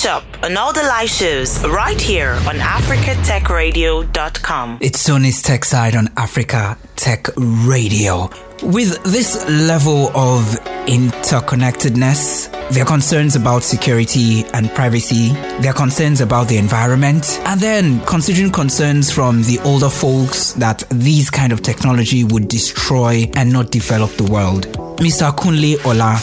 Catch up on all the live shows right here on africatechradio.com. It's Sony's Tech Side on Africa Tech Radio. With this level of interconnectedness, there are concerns about security and privacy, there are concerns about the environment, and then considering concerns from the older folks that these kind of technology would destroy and not develop the world. Mr. Kunle Ola,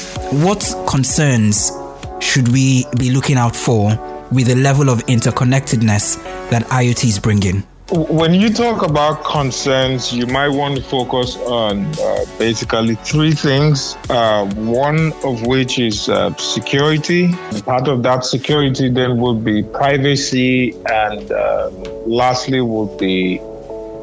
what concerns should we be looking out for with the level of interconnectedness that IoT is bringing? When you talk about concerns, you might want to focus on uh, basically three things. Uh, one of which is uh, security. Part of that security then would be privacy, and uh, lastly would be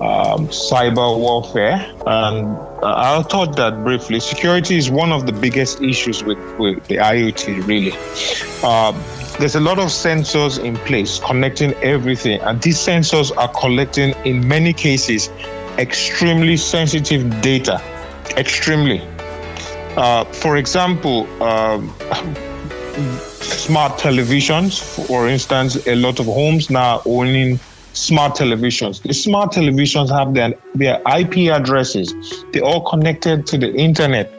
um, cyber warfare. And I'll touch that briefly. Security is one of the biggest issues with, with the IoT, really. Uh, there's a lot of sensors in place connecting everything, and these sensors are collecting, in many cases, extremely sensitive data. Extremely. Uh, for example, um, smart televisions, for instance, a lot of homes now owning smart televisions. The smart televisions have their, their IP addresses, they're all connected to the internet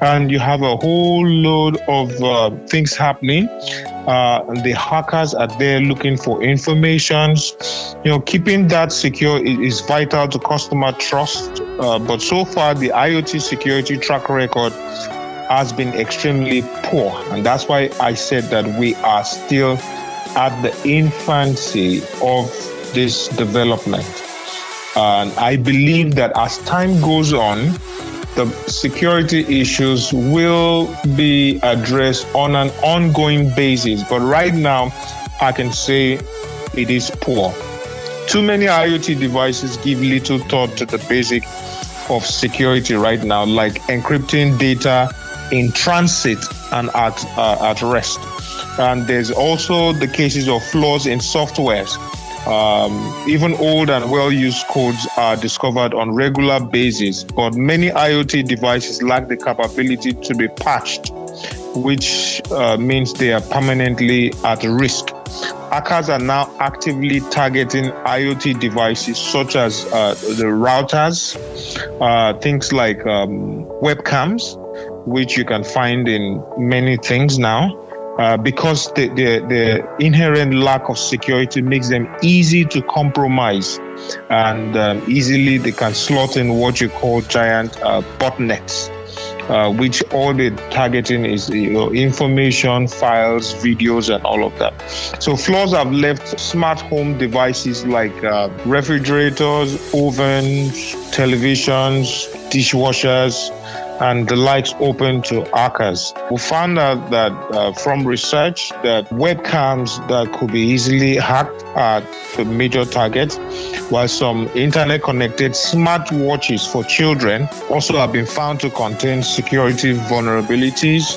and you have a whole load of uh, things happening. Uh, the hackers are there looking for information. You know, keeping that secure is, vital to customer trust. Uh, but so far, the IoT security track record has been extremely poor, and that's why I said that we are still at the infancy of this development. And I believe that as time goes on, the security issues will be addressed on an ongoing basis. But right now, I can say it is poor. Too many IoT devices give little thought to the basic of security right now, like encrypting data in transit and at, uh, at rest. And there's also the cases of flaws in softwares um, even old and well-used codes are discovered on regular basis, but many IoT devices lack the capability to be patched, which uh, means they are permanently at risk. Hackers are now actively targeting IoT devices such as uh, the routers, uh, things like um, webcams, which you can find in many things now. Uh, because the, the, the, inherent lack of security makes them easy to compromise and um, easily they can slot in what you call giant uh, botnets. Uh, which all the targeting is you know, information, files, videos, and all of that. So flaws have left smart home devices like uh, refrigerators, ovens, televisions, dishwashers, and the likes open to hackers. We found out that uh, from research that webcams that could be easily hacked are the major target, while some internet connected smartwatches for children also have been found to contain security vulnerabilities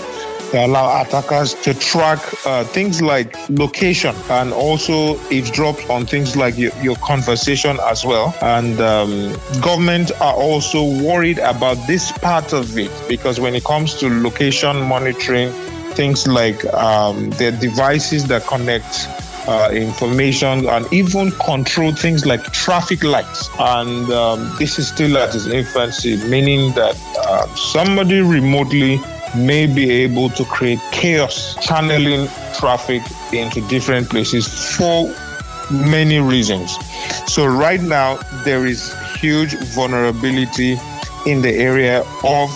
allow attackers to track uh, things like location and also eavesdrop on things like your, your conversation as well. And um, government are also worried about this part of it because when it comes to location monitoring, things like um, the devices that connect uh, information and even control things like traffic lights. And um, this is still at its infancy, meaning that uh, somebody remotely may be able to create chaos, channeling traffic into different places for many reasons. So, right now, there is huge vulnerability in the area of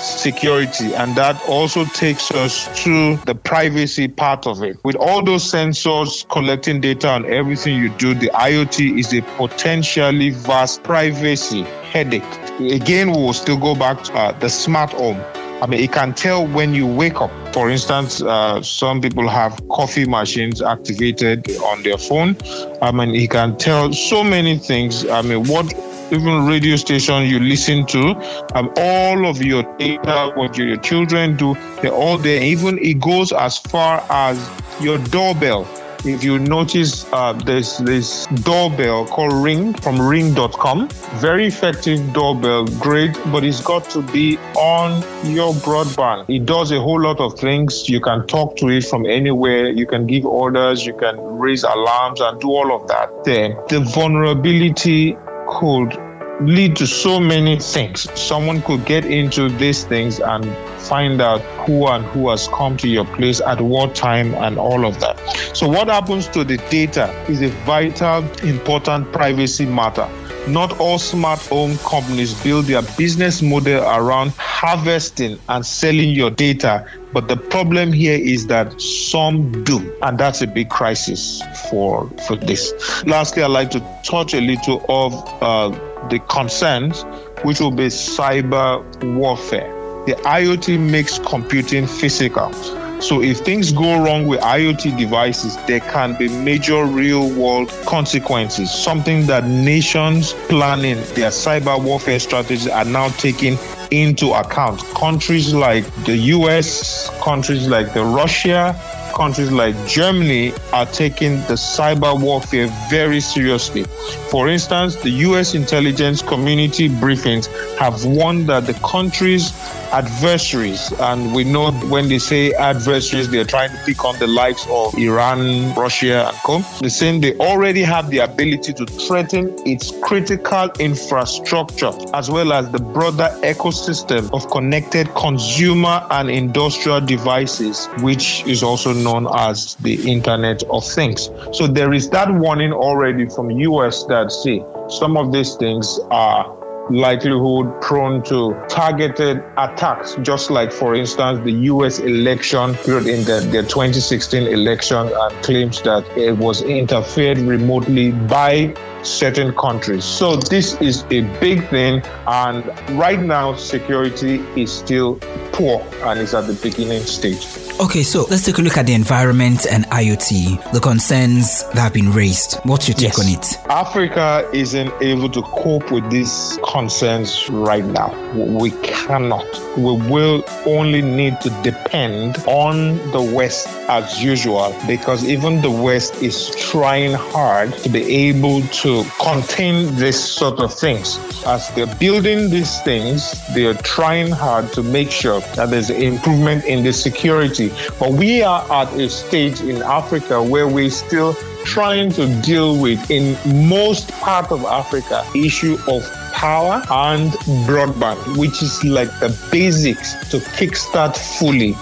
security, and that also takes us to the privacy part of it. With all those sensors collecting data on everything you do, the IoT is a potentially vast privacy headache. Again, we will still go back to uh, the smart home I mean, it can tell when you wake up. For instance, uh, some people have coffee machines activated on their phone. I mean, it can tell so many things. I mean, what even radio station you listen to, um, all of your data, what your, children do, they're all there. Even it goes as far as your doorbell if you notice, uh, there's this doorbell called Ring from Ring.com. Very effective doorbell, great, but it's got to be on your broadband. It does a whole lot of things. You can talk to it from anywhere. You can give orders. You can raise alarms and do all of that. There, the vulnerability could lead to so many things. Someone could get into these things and find out who and who has come to your place at what time and all of that. So, what happens to the data is a vital, important privacy matter. Not all smart home companies build their business model around harvesting and selling your data, but the problem here is that some do, and that's a big crisis for for this. Lastly, I'd like to touch a little of uh, the concerns, which will be cyber warfare. The IoT makes computing physical. So if things go wrong with IoT devices, there can be major real world consequences, something that nations planning their cyber warfare strategies are now taking into account. Countries like the US, countries like the Russia, countries like Germany are taking the cyber warfare very seriously. For instance, the US intelligence community briefings have warned that the country's adversaries, and we know when they say adversaries, they're trying to pick on the likes of Iran, Russia, and co. They're saying they already have the ability to threaten its critical infrastructure as well as the broader ecosystem of connected consumer and industrial devices, which is also known as the Internet of Things. So there is that warning already from US that see some of these things are likelihood prone to targeted attacks, just like, for instance, the US election period in the, the 2016 election and claims that it was interfered remotely by certain countries. So this is a big thing. And right now, security is still poor and is at the beginning stage. Okay, so let's take a look at the environment and IoT, the concerns that have been raised. What's your take yes. on it? Africa isn't able to cope with these concerns right now. We cannot. We will only need to depend on the West as usual because even the West is trying hard to be able to contain this sort of things. As they're building these things, they're trying hard to make sure that there's improvement in the security but we are at a stage in Africa where we're still trying to deal with, in most part of Africa, issue of power and broadband, which is like the basics to kickstart fully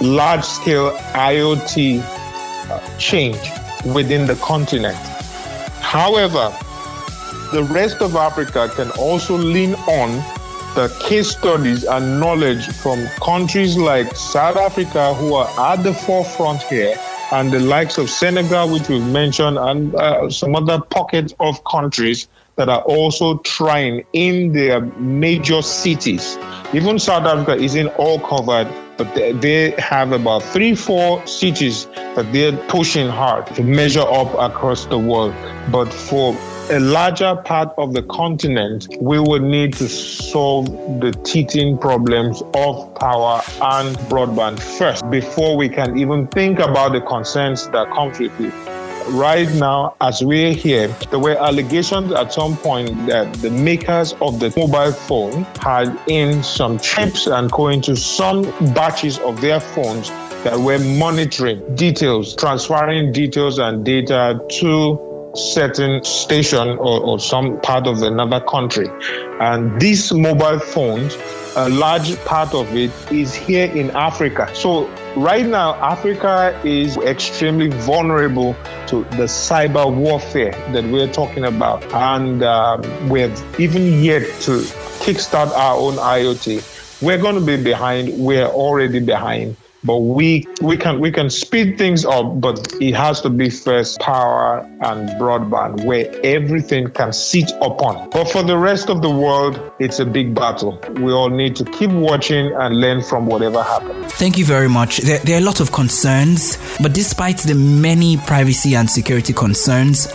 large scale IoT uh, change within the continent. However, the rest of Africa can also lean on the case studies and knowledge from countries like South Africa, who are at the forefront here, and the likes of Senegal, which we've mentioned, and uh, some other pockets of countries that are also trying in their major cities. Even South Africa isn't all covered, but they have about three, four cities that they're pushing hard to measure up across the world. But for a larger part of the continent, we will need to solve the teething problems of power and broadband first before we can even think about the concerns that come with it. Right now, as we're here, there were allegations at some point that the makers of the mobile phone had in some chips and going to some batches of their phones that were monitoring details, transferring details and data to certain station or, or some part of another country. And these mobile phones, a large part of it is here in Africa. So right now, Africa is extremely vulnerable to the cyber warfare that we're talking about. And um, we're even yet to kickstart our own IoT. We're going to be behind. We're already behind but we we can we can speed things up but it has to be first power and broadband where everything can sit upon. But for the rest of the world it's a big battle. We all need to keep watching and learn from whatever happens. Thank you very much. There, there are a lot of concerns but despite the many privacy and security concerns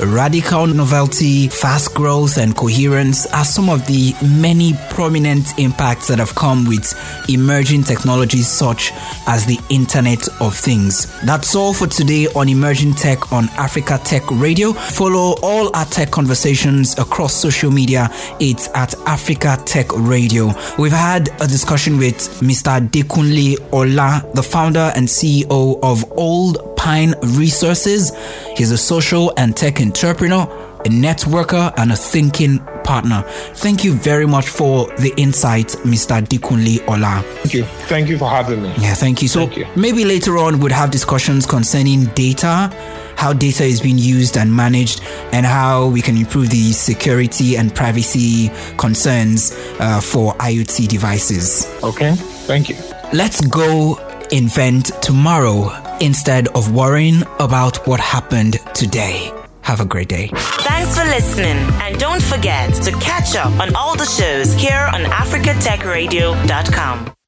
Radical novelty, fast growth, and coherence are some of the many prominent impacts that have come with emerging technologies such as the Internet of Things. That's all for today on Emerging Tech on Africa Tech Radio. Follow all our tech conversations across social media. It's at Africa Tech Radio. We've had a discussion with Mr. Dekunle Ola, the founder and CEO of Old Pine Resources. He's a social and tech entrepreneur, a networker, and a thinking partner. Thank you very much for the insights, Mr. Dekunle Ola. Thank you. Thank you for having me. Yeah, thank you. So thank you. maybe later on we'd have discussions concerning data, how data is being used and managed, and how we can improve the security and privacy concerns uh, for IoT devices. Okay. Thank you. Let's go invent tomorrow instead of worrying about what happened today. Have a great day. Thanks for listening. And don't forget to catch up on all the shows here on AfricaTechRadio.com.